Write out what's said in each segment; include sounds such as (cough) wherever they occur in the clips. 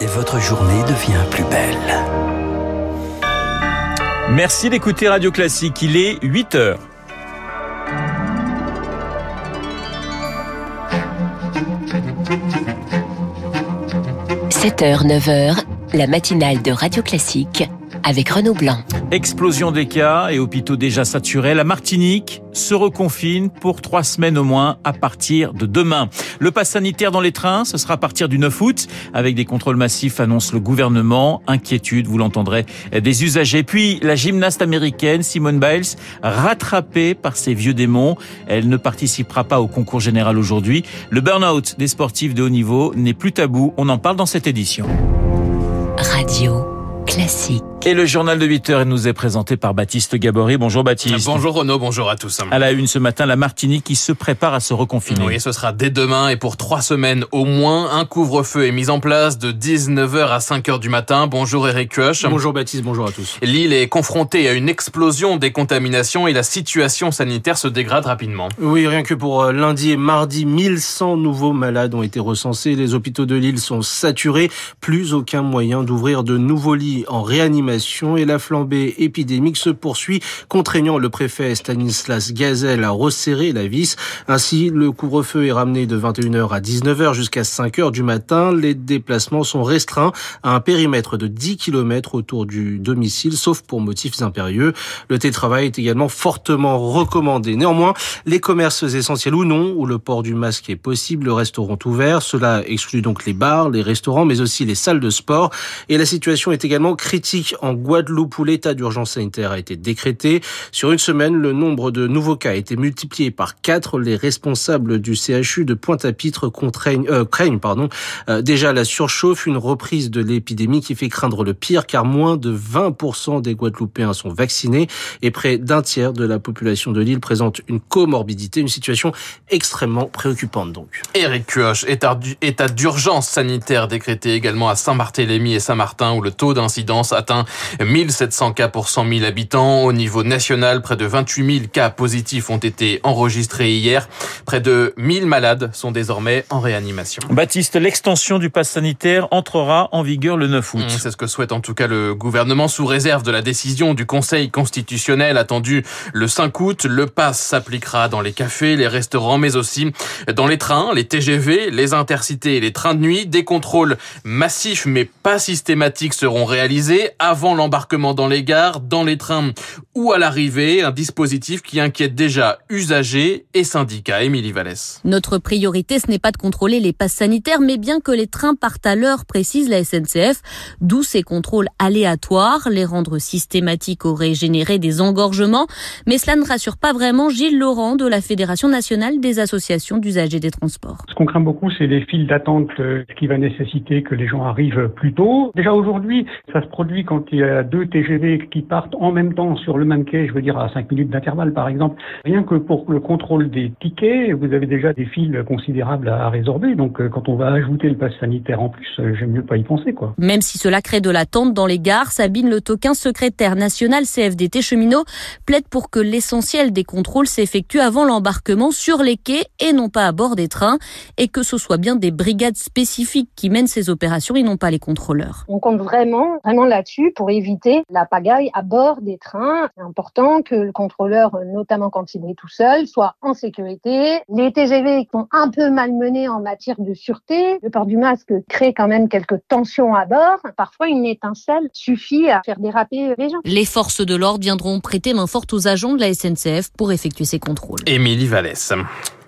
et votre journée devient plus belle. Merci d'écouter Radio Classique, il est 8 heures. « 7h, 9h, la matinale de Radio Classique avec Renaud Blanc. Explosion des cas et hôpitaux déjà saturés. La Martinique se reconfine pour trois semaines au moins à partir de demain. Le pass sanitaire dans les trains, ce sera à partir du 9 août avec des contrôles massifs, annonce le gouvernement. Inquiétude, vous l'entendrez, des usagers. Puis la gymnaste américaine Simone Biles, rattrapée par ses vieux démons. Elle ne participera pas au concours général aujourd'hui. Le burn-out des sportifs de haut niveau n'est plus tabou. On en parle dans cette édition. Radio classique. Et le journal de 8 heures nous est présenté par Baptiste Gabory. Bonjour Baptiste. Bonjour Renaud, bonjour à tous. À la une ce matin, la Martinique qui se prépare à se reconfiner. Oui, ce sera dès demain et pour trois semaines au moins. Un couvre-feu est mis en place de 19h à 5h du matin. Bonjour Eric Kuch. Bonjour Baptiste, bonjour à tous. L'île est confrontée à une explosion des contaminations et la situation sanitaire se dégrade rapidement. Oui, rien que pour euh, lundi et mardi, 1100 nouveaux malades ont été recensés. Les hôpitaux de l'île sont saturés. Plus aucun moyen d'ouvrir de nouveaux lits en réanimation et la flambée épidémique se poursuit, contraignant le préfet Stanislas Gazelle à resserrer la vis. Ainsi, le couvre-feu est ramené de 21h à 19h jusqu'à 5h du matin. Les déplacements sont restreints à un périmètre de 10 km autour du domicile, sauf pour motifs impérieux. Le télétravail est également fortement recommandé. Néanmoins, les commerces essentiels ou non, où le port du masque est possible, resteront ouverts. Cela exclut donc les bars, les restaurants, mais aussi les salles de sport. Et la situation est également critique en Guadeloupe où l'état d'urgence sanitaire a été décrété. Sur une semaine, le nombre de nouveaux cas a été multiplié par quatre. Les responsables du CHU de Pointe-à-Pitre euh, craignent pardon, euh, déjà la surchauffe, une reprise de l'épidémie qui fait craindre le pire car moins de 20% des Guadeloupéens sont vaccinés et près d'un tiers de la population de l'île présente une comorbidité, une situation extrêmement préoccupante donc. Eric Cuoche, état d'urgence sanitaire décrété également à Saint-Barthélemy et Saint-Martin où le taux d'incidence atteint 1700 cas pour 100 000 habitants. Au niveau national, près de 28 000 cas positifs ont été enregistrés hier. Près de 1000 malades sont désormais en réanimation. Baptiste, l'extension du pass sanitaire entrera en vigueur le 9 août. Mmh, c'est ce que souhaite en tout cas le gouvernement sous réserve de la décision du Conseil constitutionnel attendue le 5 août. Le pass s'appliquera dans les cafés, les restaurants, mais aussi dans les trains, les TGV, les intercités et les trains de nuit. Des contrôles massifs mais pas systématiques seront réalisés avant l'embarquement dans les gares, dans les trains ou à l'arrivée, un dispositif qui inquiète déjà usagers et syndicats. Émilie Vallès. Notre priorité, ce n'est pas de contrôler les passes sanitaires, mais bien que les trains partent à l'heure, précise la SNCF, d'où ces contrôles aléatoires. Les rendre systématiques aurait généré des engorgements, mais cela ne rassure pas vraiment Gilles Laurent de la Fédération nationale des associations d'usagers des transports. Ce qu'on craint beaucoup, c'est les files d'attente euh, qui va nécessiter que les gens arrivent plus tôt. Déjà aujourd'hui, ça se produit quand il y a deux TGV qui partent en même temps sur le même quai, je veux dire à 5 minutes d'intervalle par exemple, rien que pour le contrôle des tickets, vous avez déjà des files considérables à résorber. Donc euh, quand on va ajouter le pass sanitaire en plus, euh, j'aime mieux pas y penser quoi. Même si cela crée de l'attente dans les gares, Sabine Le Toquin, secrétaire national CFDT cheminot, plaide pour que l'essentiel des contrôles s'effectue avant l'embarquement sur les quais et non pas à bord des trains et que ce soit bien des brigades spécifiques qui mènent ces opérations et non pas les contrôleurs. On compte vraiment, vraiment là-dessus pour éviter la pagaille à bord des trains. C'est important que le contrôleur, notamment quand il est tout seul, soit en sécurité. Les TGV sont un peu malmenés en matière de sûreté. Le port du masque crée quand même quelques tensions à bord. Parfois, une étincelle suffit à faire déraper les gens. Les forces de l'ordre viendront prêter main forte aux agents de la SNCF pour effectuer ces contrôles. Émilie Vallès.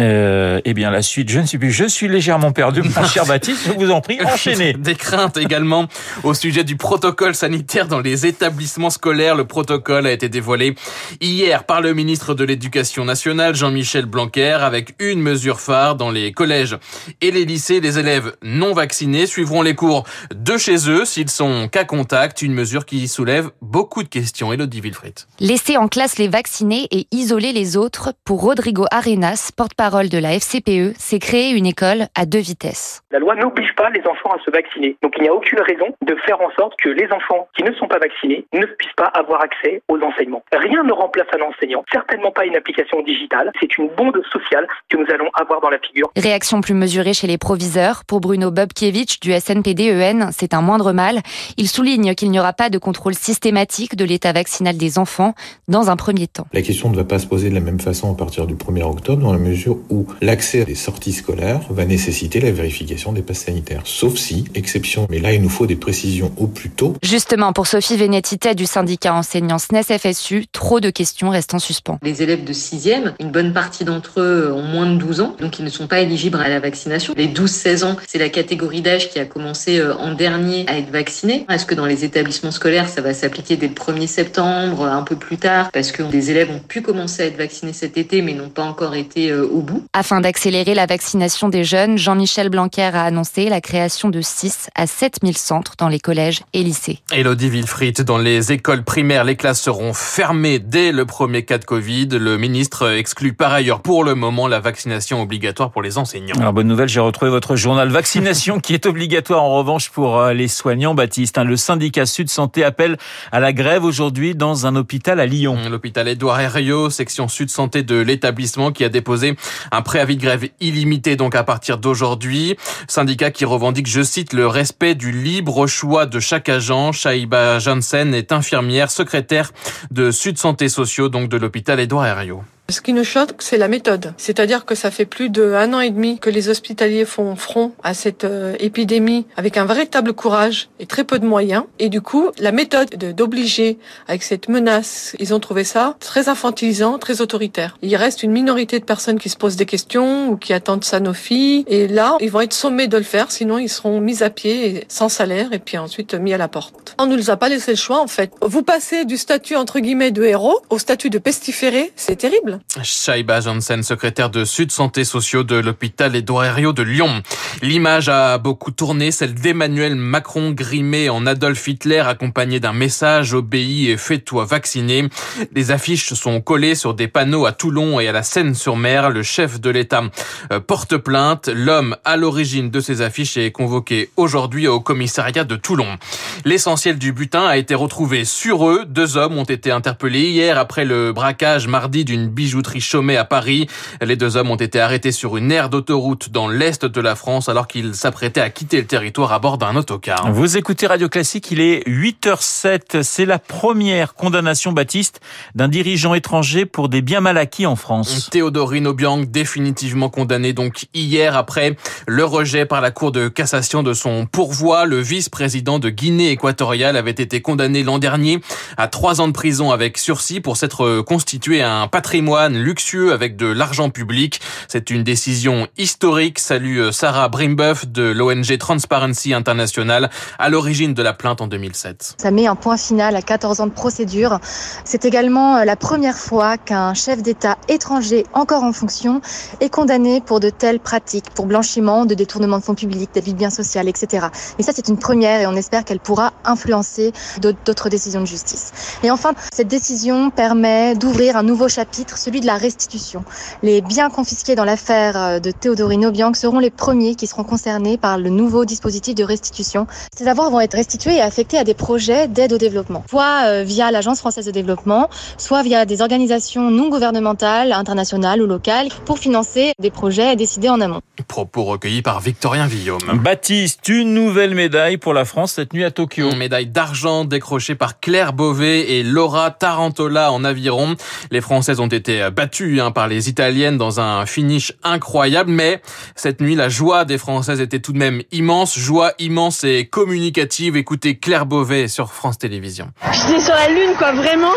Euh, eh bien, la suite, je ne sais plus. Je suis légèrement perdu, mon (laughs) cher Baptiste. Je vous en prie, (laughs) enchaînez. Des craintes également au sujet du protocole sanitaire dans les établissements scolaires. Le protocole a été dévoilé hier par le ministre de l'Éducation nationale, Jean-Michel Blanquer, avec une mesure phare dans les collèges et les lycées. Les élèves non vaccinés suivront les cours de chez eux s'ils sont cas contact. Une mesure qui soulève beaucoup de questions. Elodie Wilfried. Laisser en classe les vaccinés et isoler les autres pour Rodrigo Arenas, porte porte-parole de la FCPE, c'est créer une école à deux vitesses. La loi n'oblige pas les enfants à se vacciner. Donc il n'y a aucune raison de faire en sorte que les enfants qui ne sont pas vaccinés ne puissent pas avoir accès aux enseignements. Rien ne remplace un enseignant, certainement pas une application digitale. C'est une bonde sociale que nous allons avoir dans la figure. Réaction plus mesurée chez les proviseurs. Pour Bruno Bobkiewicz du SNPD-EN, c'est un moindre mal. Il souligne qu'il n'y aura pas de contrôle systématique de l'état vaccinal des enfants dans un premier temps. La question ne va pas se poser de la même façon à partir du 1er octobre dans la mesure où l'accès des sorties scolaires va nécessiter la vérification des passes sanitaires. Sauf si, exception, mais là il nous faut des précisions au plus tôt. Justement, pour Sophie Vénétité du syndicat enseignant SNES-FSU, trop de questions restent en suspens. Les élèves de 6e, une bonne partie d'entre eux ont moins de 12 ans, donc ils ne sont pas éligibles à la vaccination. Les 12-16 ans, c'est la catégorie d'âge qui a commencé euh, en dernier à être vaccinée. Est-ce que dans les établissements scolaires, ça va s'appliquer dès le 1er septembre, un peu plus tard, parce que des élèves ont pu commencer à être vaccinés cet été, mais n'ont pas encore été euh, au bout Afin d'accélérer la vaccination des jeunes, Jean-Michel Blanquer a annoncé la création de 6 à 7 000 centres dans les collèges et lycées. Elodie Wilfried, dans les écoles primaires, les classes seront fermées dès le premier cas de Covid. Le ministre exclut par ailleurs pour le moment la vaccination obligatoire pour les enseignants. Alors bonne nouvelle, j'ai retrouvé votre journal vaccination qui est obligatoire en revanche pour euh, les soignants. Baptiste, hein. le syndicat Sud Santé appelle à la grève aujourd'hui dans un hôpital à Lyon. L'hôpital Édouard Herriot, section Sud Santé de l'établissement qui a déposé un préavis de grève illimité donc à partir d'aujourd'hui. Syndicat qui revendique, je cite, le respect du libre choix de chaque agent. Shaïba Janssen est infirmière, secrétaire de Sud Santé Sociaux, donc de l'hôpital Édouard Herriot. Ce qui nous choque, c'est la méthode. C'est-à-dire que ça fait plus d'un an et demi que les hospitaliers font front à cette euh, épidémie avec un véritable courage et très peu de moyens. Et du coup, la méthode d'obliger avec cette menace, ils ont trouvé ça très infantilisant, très autoritaire. Il reste une minorité de personnes qui se posent des questions ou qui attendent Sanofi. Et là, ils vont être sommés de le faire, sinon ils seront mis à pied sans salaire et puis ensuite mis à la porte. On ne nous a pas laissé le choix, en fait. Vous passez du statut, entre guillemets, de héros au statut de pestiféré, c'est terrible. Shaiba Janssen, secrétaire de Sud Santé Sociaux de l'hôpital Édouard Herriot de Lyon. L'image a beaucoup tourné, celle d'Emmanuel Macron grimé en Adolf Hitler accompagné d'un message obéis et fais-toi vacciner. Les affiches sont collées sur des panneaux à Toulon et à la Seine-sur-Mer. Le chef de l'État euh, porte plainte. L'homme à l'origine de ces affiches est convoqué aujourd'hui au commissariat de Toulon. L'essentiel du butin a été retrouvé sur eux. Deux hommes ont été interpellés hier après le braquage mardi d'une bijouterie Chaumet à Paris. Les deux hommes ont été arrêtés sur une aire d'autoroute dans l'est de la France alors qu'ils s'apprêtaient à quitter le territoire à bord d'un autocar. Vous écoutez Radio Classique, il est 8h07. C'est la première condamnation, Baptiste, d'un dirigeant étranger pour des biens mal acquis en France. Théodorine Obiang, définitivement condamné donc hier après le rejet par la Cour de cassation de son pourvoi. Le vice-président de Guinée équatoriale avait été condamné l'an dernier à trois ans de prison avec sursis pour s'être constitué un patrimoine luxueux avec de l'argent public. C'est une décision historique. Salut Sarah Brimbuff de l'ONG Transparency International à l'origine de la plainte en 2007. Ça met un point final à 14 ans de procédure. C'est également la première fois qu'un chef d'État étranger encore en fonction est condamné pour de telles pratiques, pour blanchiment, de détournement de fonds publics, d'abus de biens sociaux, etc. Et ça, c'est une première et on espère qu'elle pourra influencer d'autres décisions de justice. Et enfin, cette décision permet d'ouvrir un nouveau chapitre, celui de la restitution. Les biens confisqués dans l'affaire de Théodorine Obiang seront les premiers qui seront concernés par le nouveau dispositif de restitution. Ces avoirs vont être restitués et affectés à des projets d'aide au développement, soit via l'Agence française de développement, soit via des organisations non gouvernementales, internationales ou locales, pour financer des projets décidés en amont. Propos recueillis par Victorien Villaume. Baptiste, une nouvelle médaille pour la France cette nuit à Tokyo. Une médaille d'argent décrochée par Claire Beauvais et Laura Tarantola en aviron. Les Françaises ont été battues hein, par les Italiennes dans un finish incroyable, mais cette nuit, la joie des Françaises était tout de même immense, joie immense et communicative. Écoutez Claire Beauvais sur France Télévisions. J'étais sur la lune, quoi, vraiment.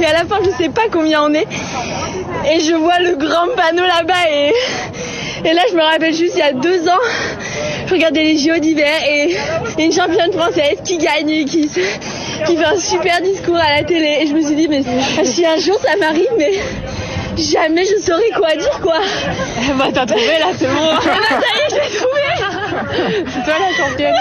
Et à la fin, je sais pas combien on est. Et je vois le grand panneau là-bas et, et là, je me rappelle juste il y a deux ans, je regardais les JO d'hiver et une championne française qui gagne et qui, qui fait un super discours à la télé. Et je me suis dit, mais si un jour ça m'arrive, mais jamais je saurais quoi dire, quoi. (laughs) Bah, t'as trouvé là, c'est bon. (laughs) ça y est, je l'ai trouvé. C'est toi la championne.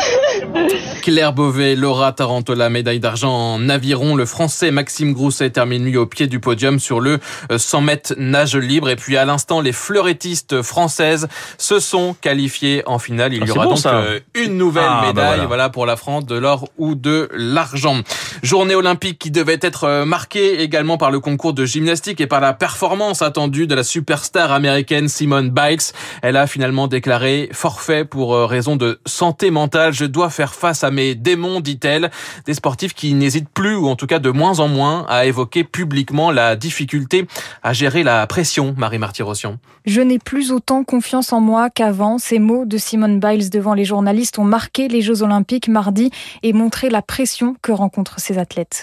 Claire Beauvais, Laura Tarantola, médaille d'argent en aviron. Le français Maxime Grousset termine lui au pied du podium sur le 100 mètres nage libre. Et puis à l'instant, les fleurettistes françaises se sont qualifiées en finale. Il y Ah, aura bon, donc ça. euh, une nouvelle Ah, bah médaille voilà. voilà. pour la France de l'or ou de l'argent. Journée olympique qui devait être euh, marquée également par le concours de gymnastique et par la performance attendue de la superstar américaine Simone Biles. Elle a finalement déclaré forfait pour euh, raison de santé mentale. Je dois faire face à mes démons, dit-elle. Des sportifs qui n'hésitent plus, ou en tout cas de moins en moins, à évoquer publiquement la difficulté à gérer la pression, Marie Martyrossian. Je n'ai plus autant confiance en moi qu'avant. Ces mots de Simone Biles devant les journalistes ont marqué les Jeux Olympiques mardi et montré la pression que rencontrent ces athlètes.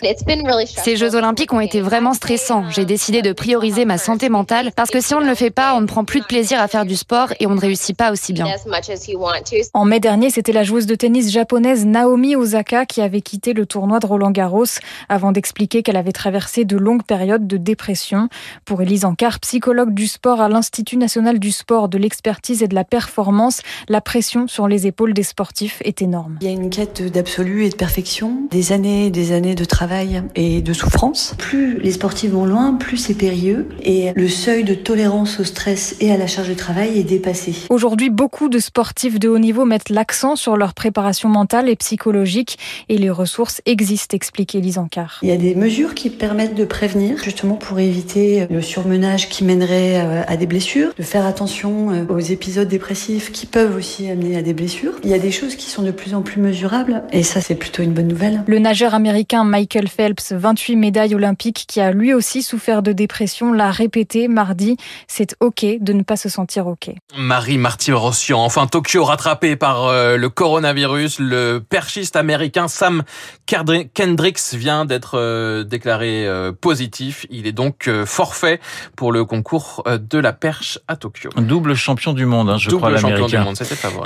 Ces Jeux Olympiques ont été vraiment stressants. J'ai décidé de prioriser ma santé mentale parce que si on ne le fait pas, on ne prend plus de plaisir à faire du sport et on ne réussit pas aussi bien. En mai dernier, c'était la joueuse de tennis japonaise Naomi Osaka qui avait quitté le tournoi de Roland Garros avant d'expliquer qu'elle avait traversé de longues périodes de dépression. Pour Elise Ancard, psychologue du sport à l'Institut national du sport, de l'expertise et de la performance, la pression sur les épaules des sportifs est énorme. Il y a une quête d'absolu et de perfection, des années et des années de travail et de souffrance. Plus les sportifs vont loin, plus c'est périlleux et le seuil de tolérance au stress et à la charge de travail est dépassé. Aujourd'hui, beaucoup de sportifs de haut niveau mettent l'accent sur leur préparation mentale et psychologique et les ressources existent, explique Elise Ancard. Il y a des mesures qui permettent de prévenir, justement pour éviter le surmenage qui mènerait euh, à des blessures, de faire attention euh, aux épisodes dépressifs qui peuvent aussi amener à des blessures. Il y a des choses qui sont de plus en plus mesurables et ça c'est plutôt une bonne nouvelle. Le nageur américain Michael Phelps, 28 médailles olympiques, qui a lui aussi souffert de dépression, l'a répété mardi. C'est OK de ne pas se sentir OK. Marie Martyrossian. Enfin, Tokyo rattrapé par euh, le coronavirus. Le perchiste américain Sam Kendri- Kendricks vient d'être euh, déclaré euh, positif. Il est donc forfait pour le concours de la perche à Tokyo. Double champion du monde, hein, je Double crois, l'américain.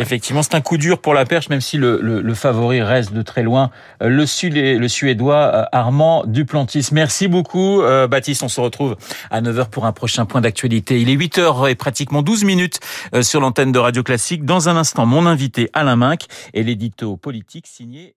Effectivement, c'est un coup dur pour la perche, même si le, le, le favori reste de très loin. Le, Sud- le Suédois Armand Duplantis. Merci beaucoup, Baptiste. On se retrouve à 9h pour un prochain point d'actualité. Il est 8h et pratiquement 12 minutes sur l'antenne de Radio Classique. Dans un instant, mon invité Alain Minck et l'édito politique signé